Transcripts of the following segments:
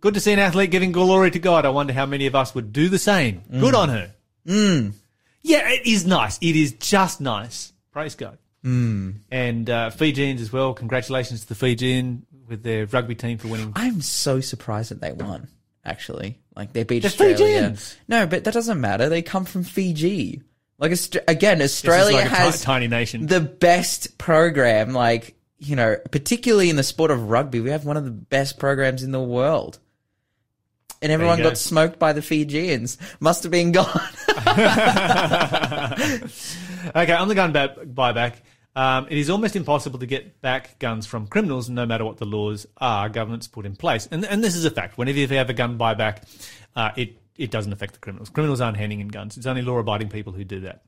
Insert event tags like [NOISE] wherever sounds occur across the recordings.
good to see an athlete giving glory to God. I wonder how many of us would do the same. Good on her. Mm. Yeah, it is nice. It is just nice. Praise God. Mm. And uh, Fijians as well. Congratulations to the Fijian with their rugby team for winning. I'm so surprised that they won. Actually, like they beat They're Australia. Fijians. No, but that doesn't matter. They come from Fiji. Like again, Australia like has tiny nation. the best program. Like you know, particularly in the sport of rugby, we have one of the best programs in the world. And everyone go. got smoked by the Fijians. Must have been gone. [LAUGHS] Okay, on the gun ba- buyback, um, it is almost impossible to get back guns from criminals, no matter what the laws are governments put in place. And, and this is a fact. Whenever you have a gun buyback, uh, it it doesn't affect the criminals. Criminals aren't handing in guns. It's only law-abiding people who do that.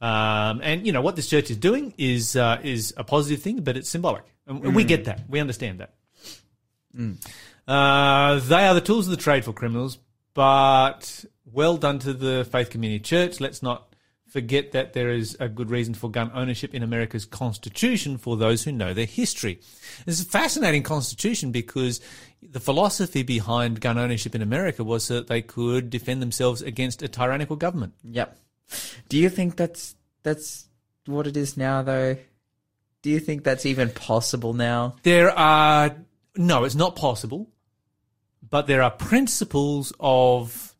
Um, and you know what this church is doing is uh, is a positive thing, but it's symbolic, and we get that. We understand that. Uh, they are the tools of the trade for criminals, but well done to the Faith Community Church. Let's not forget that there is a good reason for gun ownership in America's Constitution for those who know their history. It's a fascinating Constitution because the philosophy behind gun ownership in America was so that they could defend themselves against a tyrannical government. Yep. Do you think that's that's what it is now, though? Do you think that's even possible now? There are no, it's not possible, but there are principles of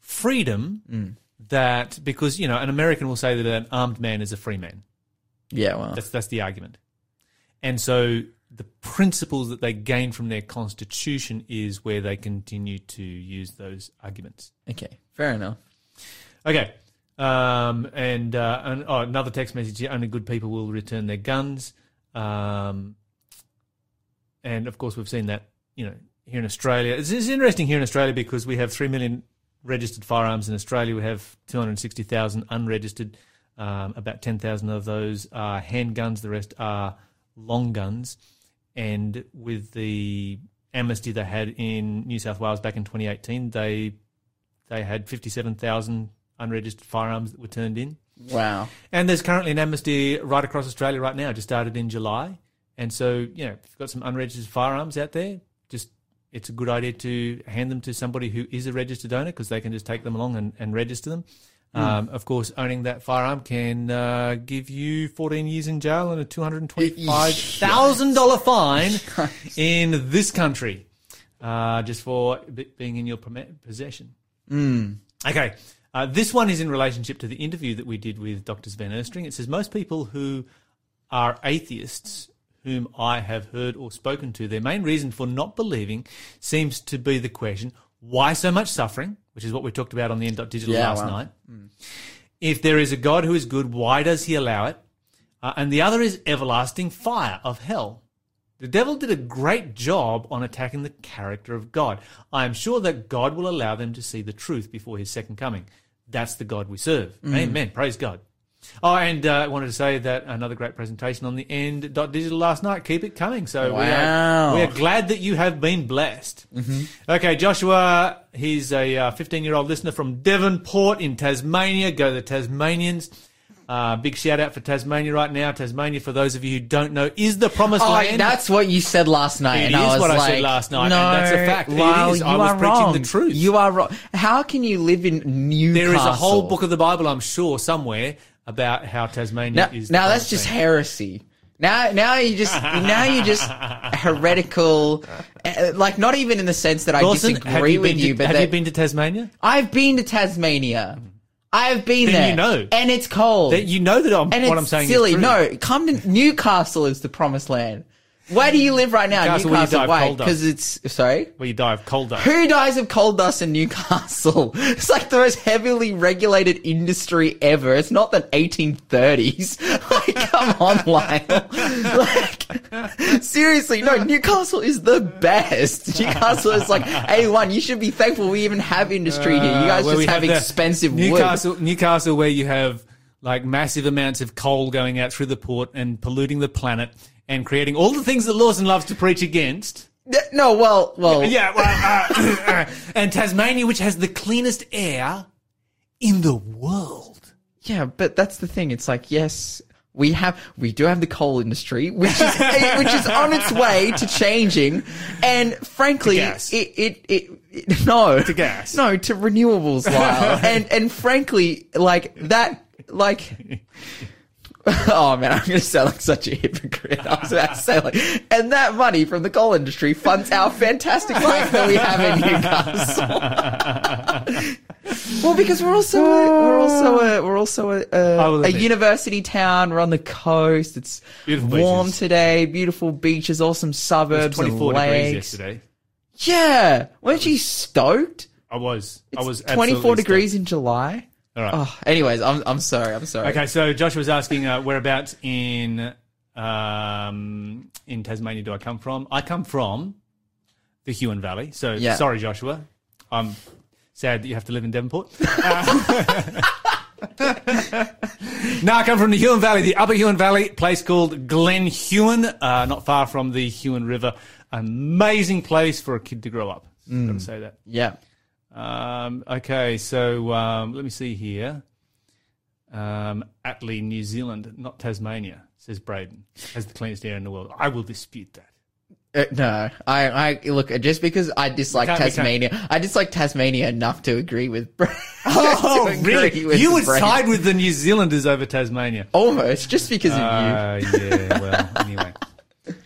freedom that because you know an American will say that an armed man is a free man. Yeah, well, That's that's the argument, and so the principles that they gain from their constitution is where they continue to use those arguments. okay, fair enough. Okay. Um, and, uh, and oh, another text message here only good people will return their guns. Um, and of course, we've seen that, you know, here in Australia. It's, it's interesting here in Australia because we have 3 million registered firearms in Australia. We have 260,000 unregistered. Um, about 10,000 of those are handguns, the rest are long guns. And with the amnesty they had in New South Wales back in 2018, they they had 57,000 unregistered firearms that were turned in. Wow. And there's currently an amnesty right across Australia right now, just started in July. And so, you know, if you've got some unregistered firearms out there, just it's a good idea to hand them to somebody who is a registered owner because they can just take them along and, and register them. Um, of course, owning that firearm can uh, give you 14 years in jail and a $225,000 fine [LAUGHS] in this country uh, just for being in your possession. Okay. Uh, this one is in relationship to the interview that we did with Dr. Sven Erstring. It says most people who are atheists whom I have heard or spoken to, their main reason for not believing seems to be the question, why so much suffering? Which is what we talked about on the End end.digital Yeah, last wow. night. If there is a God who is good, why does he allow it? Uh, and the other is everlasting fire of hell. The devil did a great job on attacking the character of God. I am sure that God will allow them to see the truth before his second coming. That's the God we serve. Amen. Praise God. Oh, and uh, I wanted to say that another great presentation on the end dot digital last night. Keep it coming. So we, are, we are glad that you have been blessed. Okay, Joshua, he's a 15 year old listener from Devonport in Tasmania. Go the Tasmanians. Uh, big shout out for Tasmania right now. Tasmania, for those of you who don't know, is the promised Oh, land. that's what you said last night. It and I was what I said last night, No, that's a fact. It is. I you was are preaching wrong. the truth. You are wrong. How can you live in Newcastle? there is a whole book of the Bible, I'm sure, somewhere about how Tasmania Now, is. now that's just land. heresy. Now, now you just, now you just [LAUGHS] heretical. uh, Like not even in the sense that I disagree you with you, to, but have that you been to Tasmania? I've been to Tasmania. I've been Then there. you know. and it's cold. That you know that I'm, and what I'm saying silly. No, come to Newcastle is the promised land. Where do you live right now? Newcastle, where you die of Why? coal dust. Because it's sorry. where you die of cold dust. Who dies of coal dust in Newcastle? [LAUGHS] It's like the most heavily regulated industry ever. It's not the 1830s. [LAUGHS] Like, come on, [LAUGHS] Lyle. Like, seriously, no, Newcastle is the best. Newcastle is like, A1, you should be thankful we even have industry here. You guys Uh, where we just have, the expensive wood. Newcastle, Newcastle, where you have like massive amounts of coal going out through the port and polluting the planet and creating all the things that Lawson loves to preach against. No, well, well, Yeah, well, uh, uh, uh, uh, and Tasmania, which has the cleanest air in the world. Yeah, but that's the thing. It's like, yes, We have, we do have the coal industry, which is, [LAUGHS] which is on its way to changing. And frankly, it, it, it, it- [LAUGHS] no. To gas. No, to renewables, Lyle. [LAUGHS] and, and frankly, like that, like, [LAUGHS] Oh man, I'm gonna sound like such a hypocrite. I was about to say like, and that money from the coal industry funds our fantastic life that we have in Newcastle. [LAUGHS] well, because we're also a, we're also a, we're also a, a, a university town. We're on the coast. It's Beautiful warm beaches. today. Beautiful beaches, awesome suburbs, 24 and degrees yesterday. Yeah, weren't you stoked? I was. I was 24 degrees stoked. in July. All right. Oh, anyways, I'm I'm sorry. I'm sorry. Okay, so Josh was asking uh, whereabouts in um, in Tasmania do I come from? I come from the Huon Valley. So Yeah. sorry, Joshua. I'm sad that you have to live in Devonport. [LAUGHS] [LAUGHS] Uh, no, I come from the Huon Valley, the Upper Huon Valley, place called Glen Huon, uh, not far from the Huon River. Amazing place for a kid to grow up. Got to say that. Yeah. Um, okay, so um, let me see here. Um, Atley, New Zealand, not Tasmania, says Braden, has the cleanest air in the world. I will dispute that. Uh, no, I, I look just because I dislike We can't- we can't- Tasmania. I dislike Tasmania enough to agree with. Bra- [LAUGHS] Oh, agree really? with You would side with the New Zealanders over Tasmania. almost just because of you. Uh, yeah, well, anyway.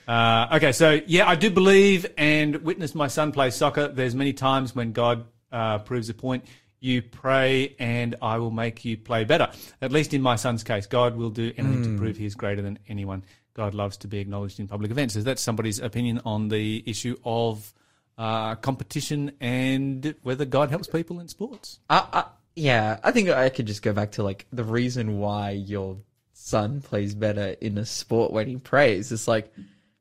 Uh, okay, so yeah, I do believe and witness my son play soccer. There's many times when God uh, proves a point. You pray, and I will make you play better. At least in my son's case, God will do anything to prove He is greater than anyone. God loves to be acknowledged in public events. So that's somebody's opinion on the issue of uh, competition and whether God helps people in sports. I, I, yeah, I think I could just go back to like the reason why your son plays better in a sport when he prays. It's like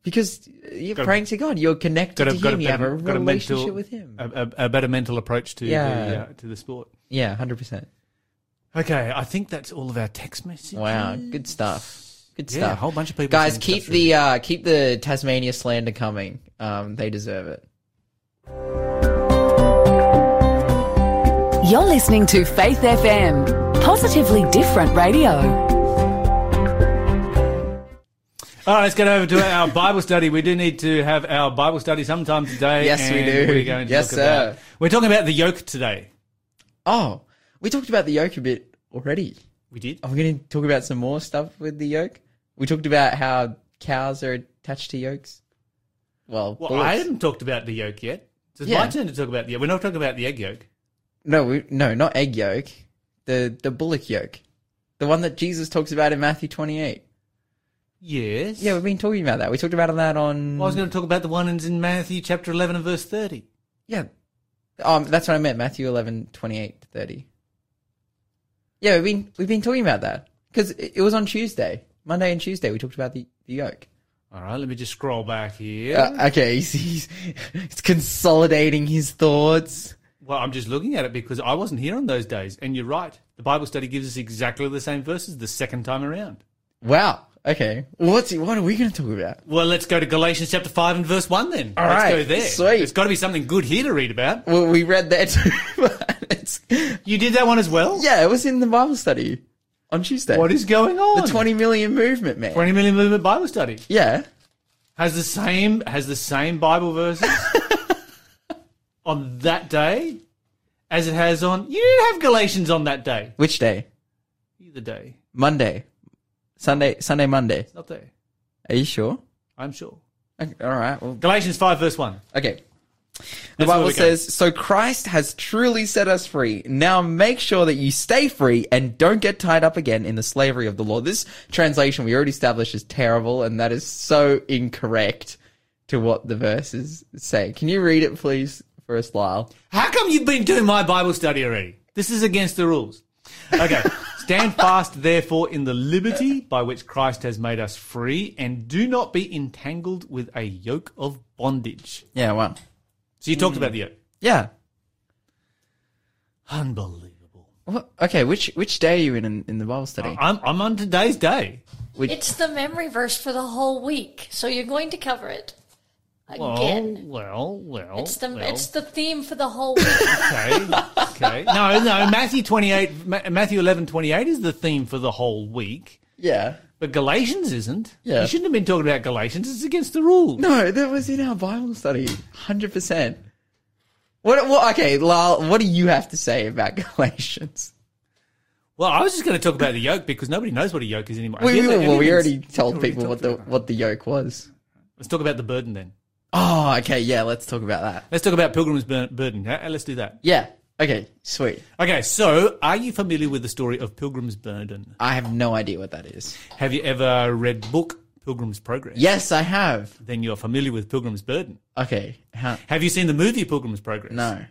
because you're Got a- praying to God. You're connected Got a, to a, Him. you have a better- a relationship mental, with Him. A, a, a better mental approach to Yeah. the uh, to the sport. yeah, hundred percent. Okay, I think that's all of our text messages. Wow, good stuff. Good Yeah, stuff. a whole bunch of people. Guys, keep the uh, keep the Tasmania slander coming. Um, they deserve it. You're listening to Faith FM, positively different radio. All right, let's get over to our Bible study. We do need to have our Bible study sometime today. Yes, we do. We're going to Yes, talk sir. About, we're talking about the yoke today. Oh, we talked about the yoke a bit already. We did. Are we going to talk about some more stuff with the yoke? We talked about how cows are attached to yokes. Well, Well. I haven't talked about the yoke yet. So it's Yeah. my turn to talk about the. We're not talking about the egg yolk. no, we, no, not egg yolk. The the bullock yoke, the one that Jesus talks about in Matthew twenty eight. Yes. Yeah, we've been talking about that. We talked about that on. I was going to talk about the one in Matthew chapter eleven and verse thirty. Yeah. Um, that's what I meant. Matthew 11, 28 to 30. Yeah, we've been, we've been talking about that. Cause it it was on Tuesday. Monday and Tuesday, we talked about the, the yoke. All right, let me just scroll back here. Uh, okay, [LAUGHS] he's, he's, he's consolidating his thoughts. well, I'm just looking at it because I wasn't here on those days, and you're right. The Bible study gives us exactly the same verses the second time around. Wow. Okay. What's, what are we going to talk about? Well, let's go to Galatians chapter 5 and verse 1 then. All let's right, go there. sweet. There's got to be something good here to read about. Well, we read that too, [LAUGHS] You did that one as well? yeah, it was in the Bible study on Tuesday. What is going on? the 20 million movement, man? 20 million movement Bible study. Yeah. Has the same has the same Bible verses [LAUGHS] on that day as it has on You didn't have Galatians on that day. Which day? Either day. Monday. Sunday, Sunday, Monday. It's not there. Are you sure? I'm sure. Okay, all right. Well, Galatians 5 verse 1. okay. The That's Bible says, "So Christ has truly set us free. Now make sure that you stay free and don't get tied up again in the slavery of the law." This translation we already established is terrible, and that is so incorrect to what the verses say. Can you read it, please, for us, Lyle? How come you've been doing my Bible study already? This is against the rules. Okay. [LAUGHS] Stand fast, therefore, in the liberty by which Christ has made us free, and do not be entangled with a yoke of bondage. Yeah. Well. So you talked hmm. about the yoke. Yeah. Unbelievable. What? Okay. Which which day are you in in, in the Bible study? I'm, I'm on today's day. Which, It's the memory verse for the whole week, so you're going to cover it again. Well, well, well. it's the well. it's the theme for the whole week. [LAUGHS] okay. okay. No, no. Matthew 28, Matthew 11, 28 is the theme for the whole week. Yeah. but Galatians isn't. Yeah. You shouldn't have been talking about Galatians. It's against the rules. No, that was in our Bible study. Hundred percent. What, what? Okay, Lyle. What do you have to say about [LAUGHS] Galatians? Well, I was just going to talk about the yoke because nobody knows what a yoke is anymore. We, we, well, we already told people what the about what the yoke was. Let's talk about the burden then. Oh, okay. Yeah, let's talk about that. Let's talk about Pilgrim's bur- burden. Yeah, let's do that. Yeah. Okay. Sweet. Okay, so are you familiar with the story of Pilgrim's burden? I have no idea what that is. Have you ever read the book Pilgrim's Progress? Yes, I have. Then you're familiar with Pilgrim's burden. Okay. How, Have you seen the movie Pilgrim's Progress? no.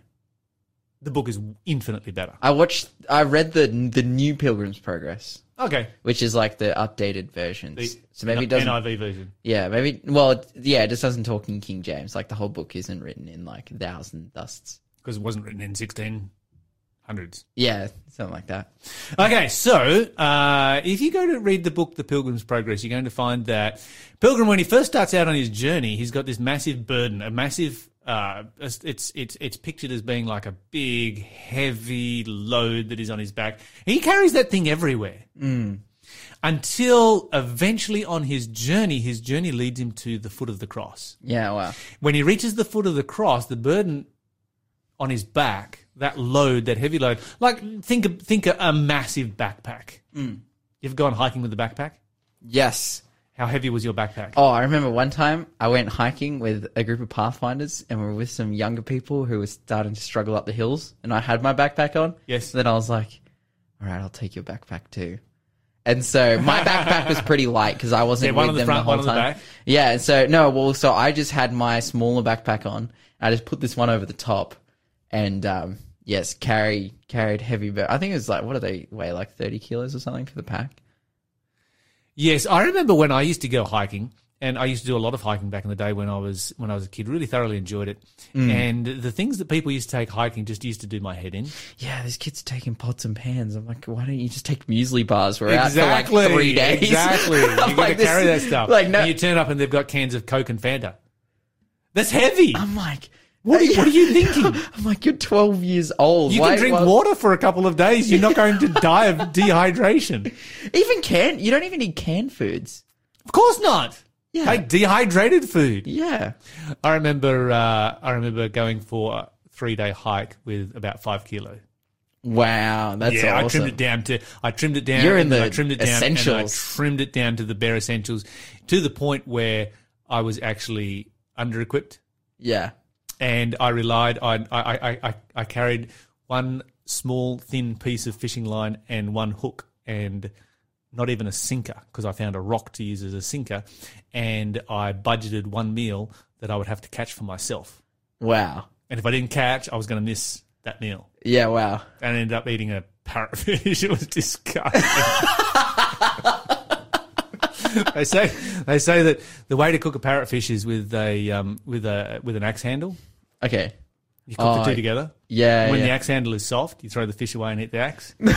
The book is infinitely better. I watched. I read the the new Pilgrim's Progress, Okay. which is like the updated versions. The so maybe it doesn't. NIV version. Yeah, maybe. Well, it- yeah, it just doesn't talk in King James. Like the whole book isn't written in like a thousand dusts. Because it wasn't written in 1600s. Yeah, something like that. Okay, so uh, if you go to read the book The Pilgrim's Progress, you're going to find that Pilgrim, when he first starts out on his journey, he's got this massive burden, a massive. Uh, it's it's it's pictured as being like a big, heavy load that is on his back. He carries that thing everywhere until eventually on his journey, his journey leads him to the foot of the cross. Yeah. Wow. When he reaches the foot of the cross, the burden on his back, that load, that heavy load, like think think a, a massive backpack. Mm. You've gone hiking with a backpack. Yes. How heavy was your backpack? Oh, I remember one time I went hiking with a group of pathfinders, and we were with some younger people who were starting to struggle up the hills, and I had my backpack on. Yes. Then I was like, "All right, I'll take your backpack too." And so my backpack was pretty light because I wasn't Yeah, with the them front, the whole the time. back? Yeah, and so no, well, so I just had my smaller backpack on. I just put this one over the top, and um, yes, carry carried heavy. But I think it was like what do they weigh like thirty kilos or something for the pack? Yes, I remember when I used to go hiking, and I used to do a lot of hiking back in the day when I was when I was a kid. Really thoroughly enjoyed it, Mm. and the things that people used to take hiking just used to do my head in. Yeah, these kids taking pots and pans. I'm like, why don't you just take muesli bars? We're out for like three days. Exactly. You [LAUGHS] got to like, this- carry that stuff. Like, no, And you turn up and they've got cans of Coke and Fanta. That's heavy. I'm like, What are, you- what are you [LAUGHS] thinking? I'm like, you're 12 years old. You can drink water for a couple of days. You're not going to die of [LAUGHS] dehydration. Even can you don't even need canned foods. Of course not. Yeah. Take dehydrated food. Yeah. I remember. Uh, I remember going for a three day hike with about five kilo. Wow, that's yeah, I trimmed it down to. I trimmed it down. You're in the I trimmed it down, essentials. I trimmed it down to the bare essentials, to the point where I was actually under equipped. Yeah. And I relied on I, I, I, I carried one small thin piece of fishing line and one hook and not even a sinker because I found a rock to use as a sinker and I budgeted one meal that I would have to catch for myself. Wow. And if I didn't catch, I was going to miss that meal. Yeah. Wow. And I ended up eating a parrotfish. [LAUGHS] It was disgusting. [LAUGHS] [LAUGHS] they say they say that the way to cook a parrotfish is with a um, with a with an axe handle. Okay. You cook Oh, the two together. Yeah. When yeah. the axe handle is soft, you throw the fish away and hit the axe. [LAUGHS] but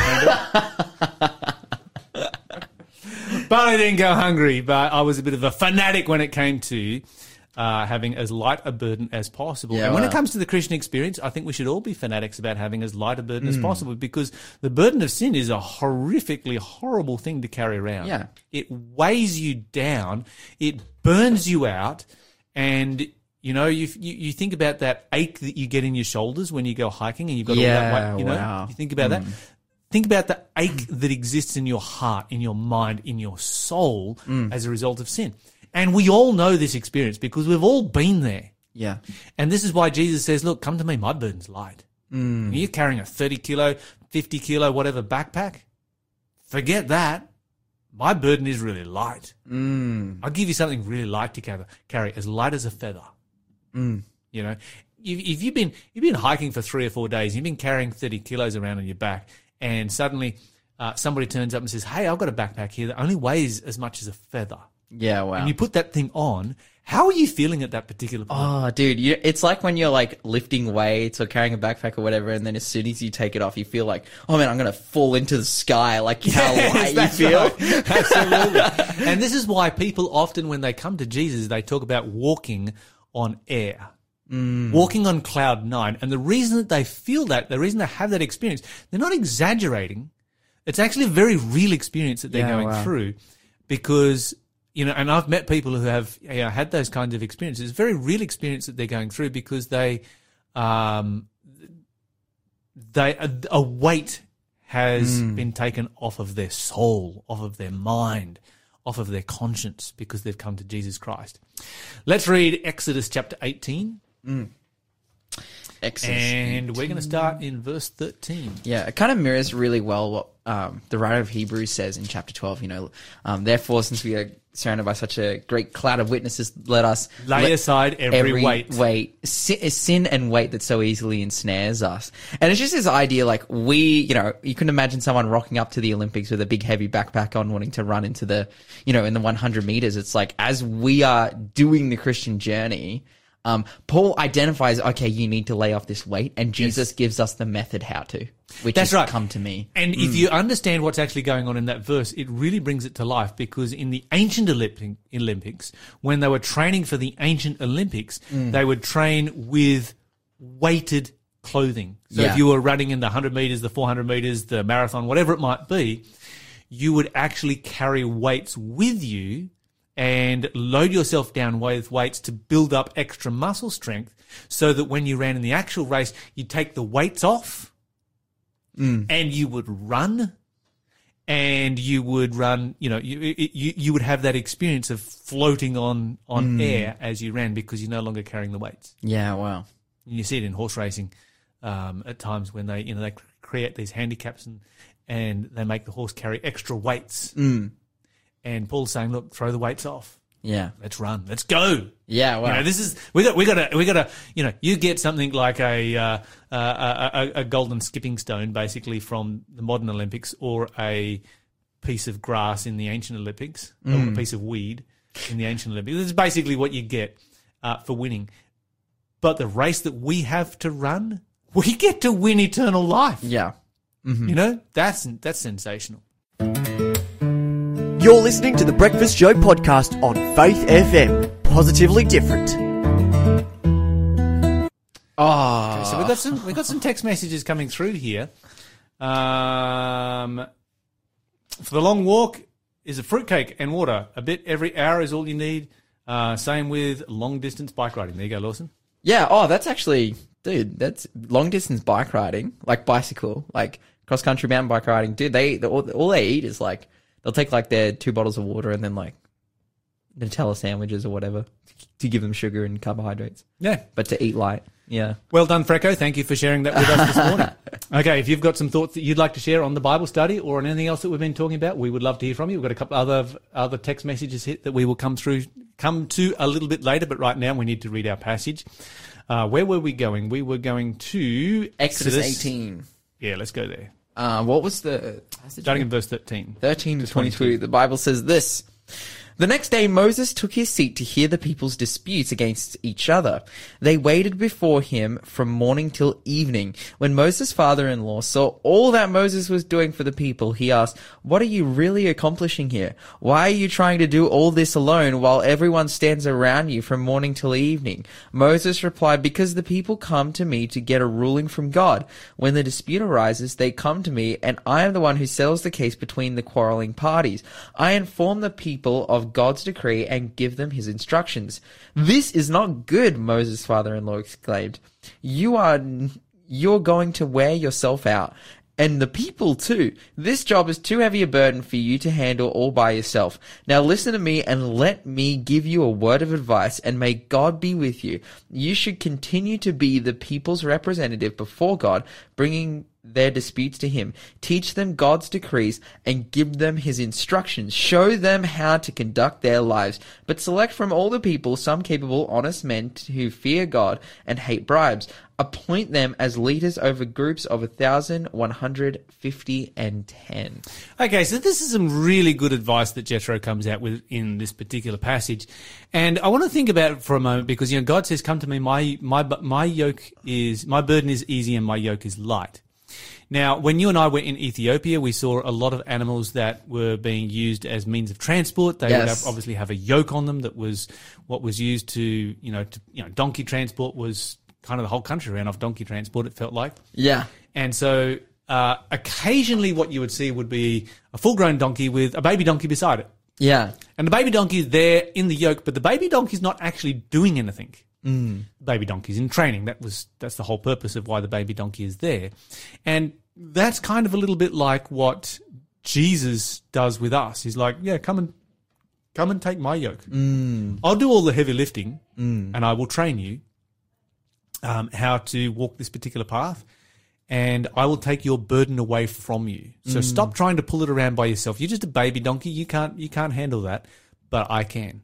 I didn't go hungry. But I was a bit of a fanatic when it came to uh, having as light a burden as possible. Yeah, and when wow. it comes to the Christian experience, I think we should all be fanatics about having as light a burden Hmm. as possible because the burden of sin is a horrifically horrible thing to carry around. Yeah. It weighs you down, it burns you out, and you know, you, you you think about that ache that you get in your shoulders when you go hiking and you've got all that weight. You know, wow. You think about that. Think about the ache that exists in your heart, in your mind, in your soul Hmm. as a result of sin. And we all know this experience because we've all been there. yeah. And this is why Jesus says, look, come to me, my burden's light. Hmm. You're carrying a 30 kilo, 50 kilo, whatever backpack. Forget that. My burden is really light. Mm. I'll give you something really light to carry, carry as light as a feather. Mm. You know, if, if you've been you've been hiking for three or four days, you've been carrying thirty kilos around on your back, and suddenly uh, somebody turns up and says, "Hey, I've got a backpack here that only weighs as much as a feather," Yeah. Wow. and you put that thing on. How are you feeling at that particular point? Oh, dude, you, it's like when you're like lifting weights or carrying a backpack or whatever, and then as soon as you take it off, you feel like, oh man, I'm gonna fall into the sky. Like [LAUGHS] how Yes, light you feel. right. [LAUGHS] Absolutely. and this is why people often, when they come to Jesus, they talk about walking on air. Mm. Walking on cloud nine. And the reason that they feel that, the reason they have that experience, they're not exaggerating. It's actually a very real experience that they're Yeah, going wow. through because, you know, and I've met people who have you know, had those kinds of experiences. It's a very real experience that they're going through because they, um, they, a, a weight has Hmm. been taken off of their soul, off of their mind, off of their conscience because they've come to Jesus Christ. Let's read Exodus chapter 18 And we're going to start in verse 13. Yeah, it kind of mirrors really well what um, the writer of Hebrews says in chapter 12. You know, um, therefore, since we are surrounded by such a great cloud of witnesses, let us Lay let aside every weight. weight, sin, sin and weight that so easily ensnares us. And it's just this idea, like we, you know, you can imagine someone rocking up to the Olympics with a big heavy backpack on, wanting to run into the, you know, in the 100 meters. It's like as we are doing the Christian journey. Um, Paul identifies, okay, you need to lay off this weight, and Jesus gives us the method how to, which That's right. come to me. And if you understand what's actually going on in that verse, it really brings it to life because in the ancient Olympics, when they were training for the ancient Olympics, they would train with weighted clothing. So Yeah. if you were running in the 100 meters, the 400 meters, the marathon, whatever it might be, you would actually carry weights with you and load yourself down with weights to build up extra muscle strength so that when you ran in the actual race, you take the weights off and you would run and you would run, you know, you, you, you would have that experience of floating on, on air as you ran because you're no longer carrying the weights. Yeah, wow. And you see it in horse racing um, at times when they, you know, they create these handicaps and, and they make the horse carry extra weights. Mm. And Paul's saying, look, throw the weights off. Yeah. Let's run. Let's go. Yeah, wow. You know, this is we got we got to we got to you know you get something like a, uh, uh, a a a golden skipping stone basically from the modern Olympics or a piece of grass in the ancient Olympics or a piece of weed in the ancient Olympics. This is basically what you get uh, for winning. But the race that we have to run, we get to win eternal life. yeah. You know that's that's sensational. You're listening to the Breakfast Show podcast on Faith FM. Positively different. Oh, So we got some we've got some text messages coming through here. Um, for the long walk is a fruitcake and water. A bit every hour is all you need. Uh, same with long distance bike riding. There you go, Lawson. yeah. Oh, that's actually, dude, that's long distance bike riding, like bicycle, like cross country mountain bike riding. Dude, they, they all, all they eat is like, they'll take like their two bottles of water and then like Nutella sandwiches or whatever to give them sugar and carbohydrates, Yeah. but to eat light. Yeah. Well done, Freco. Thank you for sharing that with us this morning. [LAUGHS] Okay, if you've got some thoughts that you'd like to share on the Bible study or on anything else that we've been talking about, we would love to hear from you. We've got a couple other other text messages hit that we will come through come to a little bit later, but right now we need to read our passage. Uh, where were we going? We were going to Exodus 18. Yeah, let's go there. Uh, what was the passage? Starting in verse 13. 13 to 22, the Bible says this. The next day Moses took his seat to hear the people's disputes against each other. They waited before him from morning till evening. When Moses' father-in-law saw all that Moses was doing for the people, he asked, What are you really accomplishing here? Why are you trying to do all this alone while everyone stands around you from morning till evening? Moses replied, Because the people come to me to get a ruling from God. When the dispute arises, they come to me, and I am the one who settles the case between the quarreling parties. I inform the people of God's decree and give them his instructions. This is not good, Moses' father-in-law exclaimed. You are, you're going to wear yourself out. And the people too. This job is too heavy a burden for you to handle all by yourself. Now listen to me and let me give you a word of advice and may God be with you. You should continue to be the people's representative before God, bringing their disputes to him. Teach them God's decrees and give them his instructions. Show them how to conduct their lives. But select from all the people some capable, honest men who fear God and hate bribes. Appoint them as leaders over groups of a thousand, one hundred, fifty, and ten. Okay, so this is some really good advice that Jethro comes out with in this particular passage, and I want to think about it for a moment because you know God says, "Come to me, my my my yoke is my burden is easy and my yoke is light." Now, when you and I were in Ethiopia, we saw a lot of animals that were being used as means of transport. They would have, obviously have a yoke on them that was what was used to, you know, to, you know, donkey transport was kind of the whole country ran off donkey transport. It felt like. Yeah. And so uh, occasionally what you would see would be a full grown donkey with a baby donkey beside it. Yeah. And the baby donkey is there in the yoke, but the baby donkey's not actually doing anything. Mm. Baby donkey's in training. That was that's the whole purpose of why the baby donkey is there. And that's kind of a little bit like what Jesus does with us. He's like, yeah, come and come and take my yoke. I'll do all the heavy lifting, and I will train you um, how to walk this particular path. And I will take your burden away from you. So stop trying to pull it around by yourself. You're just a baby donkey. You can't you can't handle that, but I can.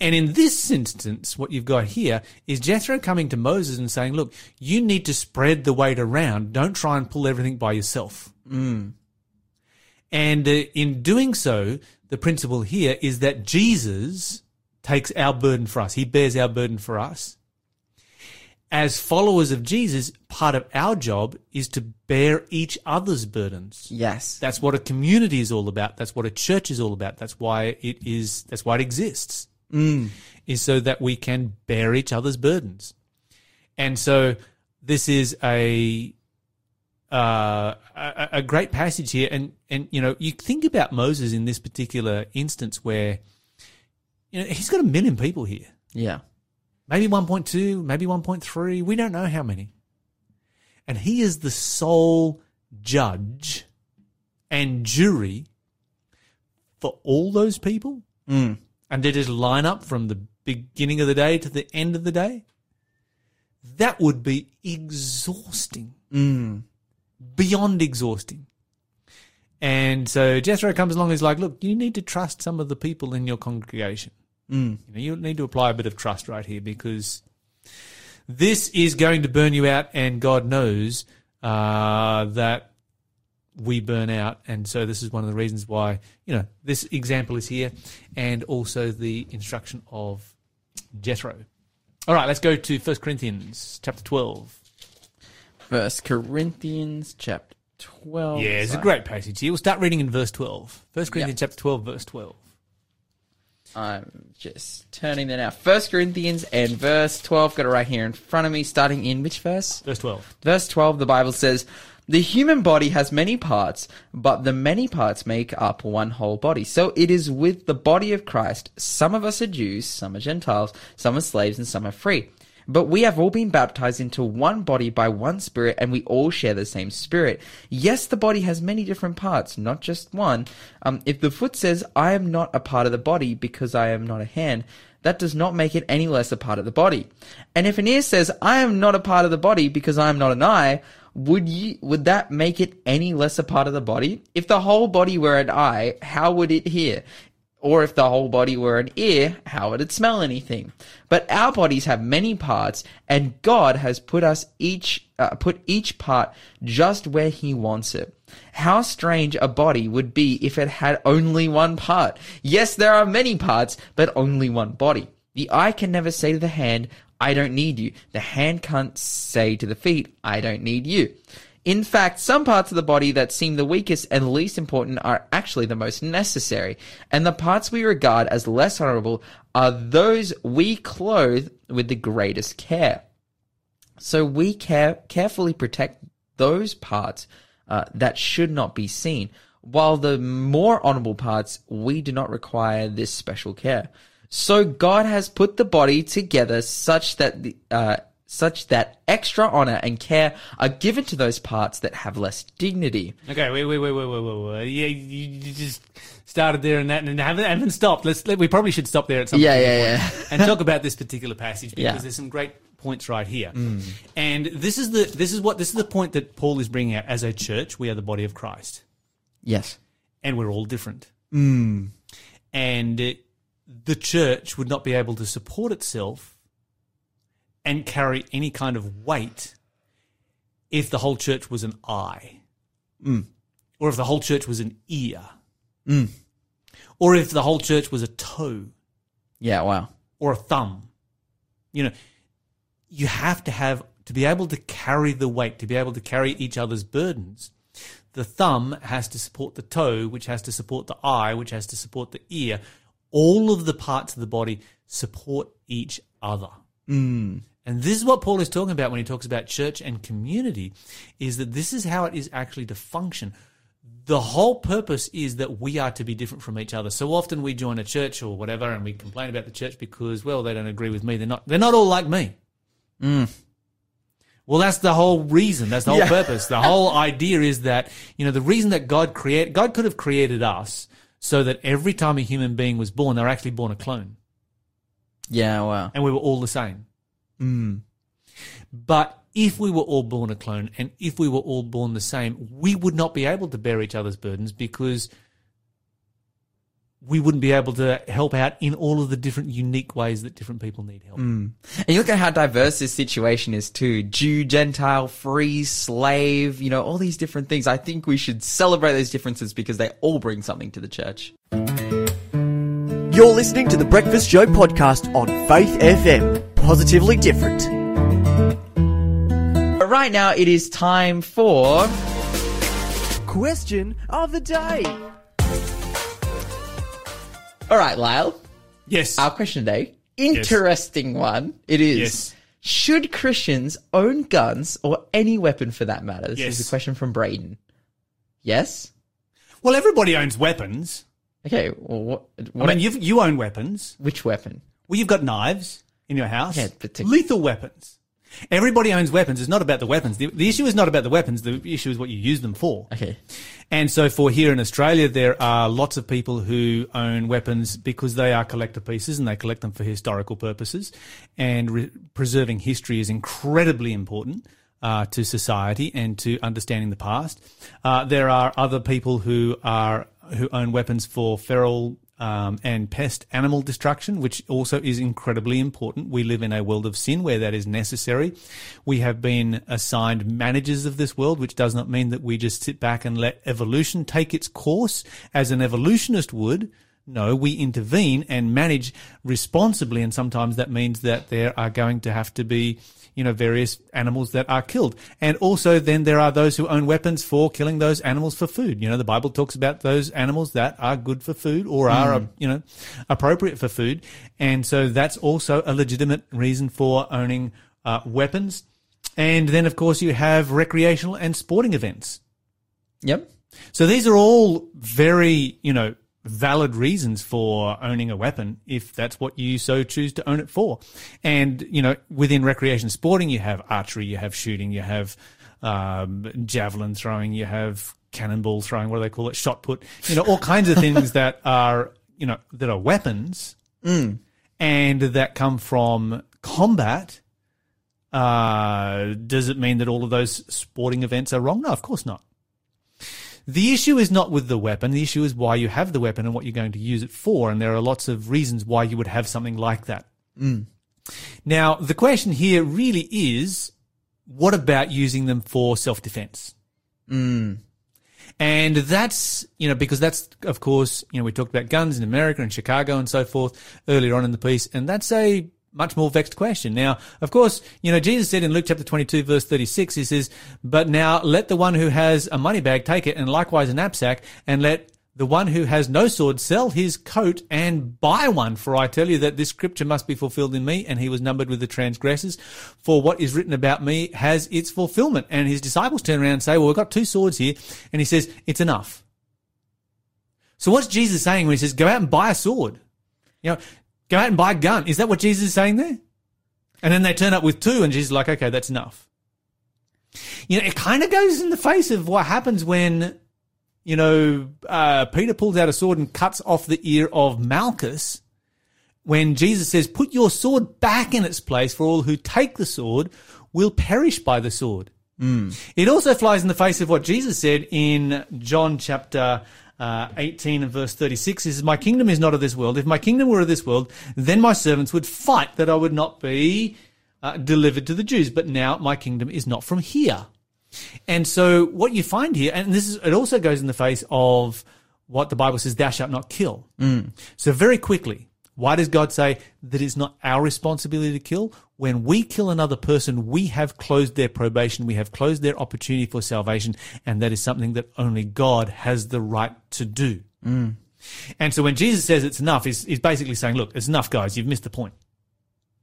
And in this instance, what you've got here is Jethro coming to Moses and saying, "Look, you need to spread the weight around. Don't try and pull everything by yourself." And uh, in doing so, the principle here is that Jesus takes our burden for us. He bears our burden for us. As followers of Jesus, part of our job is to bear each other's burdens. Yes. That's what a community is all about. That's what a church is all about. That's why it is. That's why it exists. Is so that we can bear each other's burdens. And so this is a uh, a, a great passage here, and and you know you think about Moses in this particular instance where you know he's got a million people here, yeah. maybe one point two, maybe one point three, we don't know how many, and he is the sole judge and jury for all those people, Mm. And did just line up from the beginning of the day to the end of the day. That would be exhausting Mm. beyond exhausting. And so Jethro comes along and is like, look, you need to trust some of the people in your congregation. Mm. You know, you need to apply a bit of trust right here because this is going to burn you out, and God knows uh, that we burn out. And so this is one of the reasons why, you know, this example is here and also the instruction of Jethro. All right, let's go to 1 Corinthians chapter 12. First Corinthians chapter twelve. Yeah, it's a great passage here. We'll start reading in verse 12. 1 Corinthians chapter 12, verse 12. I'm just turning there out. First Corinthians and verse twelve. Got it right here in front of me. Starting in which verse? Verse 12. Verse 12, the Bible says, The human body has many parts, but the many parts make up one whole body. So it is with the body of Christ. Some of us are Jews, some are Gentiles, some are slaves, and some are free. But we have all been baptized into one body by one spirit, and we all share the same spirit. Yes, the body has many different parts, not just one. Um, if the foot says, I am not a part of the body because I am not a hand, that does not make it any less a part of the body. And if an ear says, I am not a part of the body because I am not an eye, would you, would that make it any less a part of the body? If the whole body were an eye, how would it hear? Or if the whole body were an ear, how would it smell anything? But our bodies have many parts, and God has put us each, uh, put each part just where He wants it. How strange a body would be if it had only one part. Yes, there are many parts, but only one body. The eye can never say to the hand, I don't need you. The hand can't say to the feet, I don't need you. In fact, some parts of the body that seem the weakest and least important are actually the most necessary, and the parts we regard as less honorable are those we clothe with the greatest care. So we care, carefully protect those parts uh, that should not be seen, while the more honorable parts we do not require this special care. So God has put the body together such that the uh, such that extra honor and care are given to those parts that have less dignity. Okay, wait, wait, wait, wait, wait, wait, wait. Yeah, you, you just started there and that, and haven't, haven't stopped. Let's. Let, we probably should stop there at some Yeah, point yeah, yeah. [LAUGHS] and talk about this particular passage because Yeah. Mm. there's some great points right here. And this is the this is what this is the point that Paul is bringing out. As a church, we are the body of Christ, Yes. and we're all different. And it, the church would not be able to support itself and carry any kind of weight if the whole church was an eye, mm. or if the whole church was an ear, mm. or if the whole church was a toe Yeah. Wow. or a thumb. You know, you have to have to be able to carry the weight, to be able to carry each other's burdens. The thumb has to support the toe, which has to support the eye, which has to support the ear. All of the parts of the body support each other. And And this is what Paul is talking about when he talks about church and community, is that this is how it is actually to function. The whole purpose is that we are to be different from each other. So often we join a church or whatever and we complain about the church because, well, they don't agree with me. They're not, they're not all like me. Hmm. Well, that's the whole reason. That's the whole Yeah. purpose. The whole idea is that, you know, the reason that God create, God could have created us so that every time a human being was born, they were actually born a clone Yeah, wow. and we were all the same. Mm. But if we were all born a clone and if we were all born the same, we would not be able to bear each other's burdens because we wouldn't be able to help out in all of the different unique ways that different people need help. Mm. And you look at how diverse this situation is too. Jew, Gentile, free, slave, you know, all these different things. I think we should celebrate those differences because they all bring something to the church. You're listening to the Breakfast Show podcast on Faith FM. Positively different. But right now it is time for Question of the day. All right, Lyle. Yes. Our question today. Interesting one. It is. Yes. Should Christians own guns or any weapon for that matter? This Yes. is a question from Braden. Yes? Well, everybody owns weapons. Okay, well, what, I mean, you've, you own weapons. which weapon? Well, you've got knives in your house. Yeah, Lethal weapons. Everybody owns weapons. It's not about the weapons. The, the issue is not about the weapons. The issue is what you use them for. Okay. And so for here in Australia, there are lots of people who own weapons because they are collector pieces and they collect them for historical purposes. And re- preserving history is incredibly important. Uh, to society and to understanding the past, uh, there are other people who are who own weapons for feral um, and pest animal destruction, which also is incredibly important. We live in a world of sin where that is necessary. We have been assigned managers of this world, which does not mean that we just sit back and let evolution take its course as an evolutionist would. No, we intervene and manage responsibly, and sometimes that means that there are going to have to be, you know, various animals that are killed. And also then there are those who own weapons for killing those animals for food. You know, the Bible talks about those animals that are good for food or are, you know, appropriate for food. And so that's also a legitimate reason for owning uh, weapons. And then, of course, you have recreational and sporting events. Yep. So these are all very, you know, valid reasons for owning a weapon if that's what you so choose to own it for. And, you know, within recreation sporting, you have archery, you have shooting, you have um, javelin throwing, you have cannonball throwing, what do they call it? Shot put, you know, all kinds of [LAUGHS] things that are, you know, that are weapons and that come from combat. Uh, does it mean that all of those sporting events are wrong? No, of course not. The issue is not with the weapon. The issue is why you have the weapon and what you're going to use it for. And there are lots of reasons why you would have something like that. Mm. Now, the question here really is, what about using them for self-defense? Mm. And that's, you know, because that's, of course, you know, we talked about guns in America and Chicago and so forth earlier on in the piece. And that's a much more vexed question. Now, of course, you know, Jesus said in Luke chapter 22 verse 36, he says, but now let the one who has a money bag take it and likewise a knapsack and let the one who has no sword sell his coat and buy one. For I tell you that this scripture must be fulfilled in me. And he was numbered with the transgressors. For what is written about me has its fulfillment. And his disciples turn around and say, well, we've got two swords here. And he says, it's enough. So what's Jesus saying when he says, go out and buy a sword? You know, go out and buy a gun. Is that what Jesus is saying there? And then they turn up with two and Jesus is like, okay, that's enough. You know, it kind of goes in the face of what happens when, you know, uh, Peter pulls out a sword and cuts off the ear of Malchus when Jesus says, put your sword back in its place for all who take the sword will perish by the sword. It also flies in the face of what Jesus said in John chapter uh, 18 and verse 36. He says, My kingdom is not of this world. If my kingdom were of this world, then my servants would fight that I would not be uh, delivered to the Jews. But now my kingdom is not from here. And so what you find here, and this is, it also goes in the face of what the Bible says, thou shalt not kill. So very quickly, why does God say that it's not our responsibility to kill? When we kill another person, we have closed their probation. We have closed their opportunity for salvation. And that is something that only God has the right to do. Mm. And so when Jesus says it's enough, he's, he's basically saying, look, it's enough, guys. You've missed the point.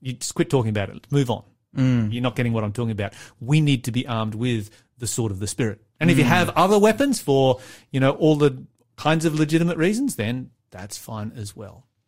You just quit talking about it. Move on. Mm. you're not getting what I'm talking about. We need to be armed with the sword of the spirit. And if you mm. have other weapons for, you know, all the kinds of legitimate reasons, then that's fine as well.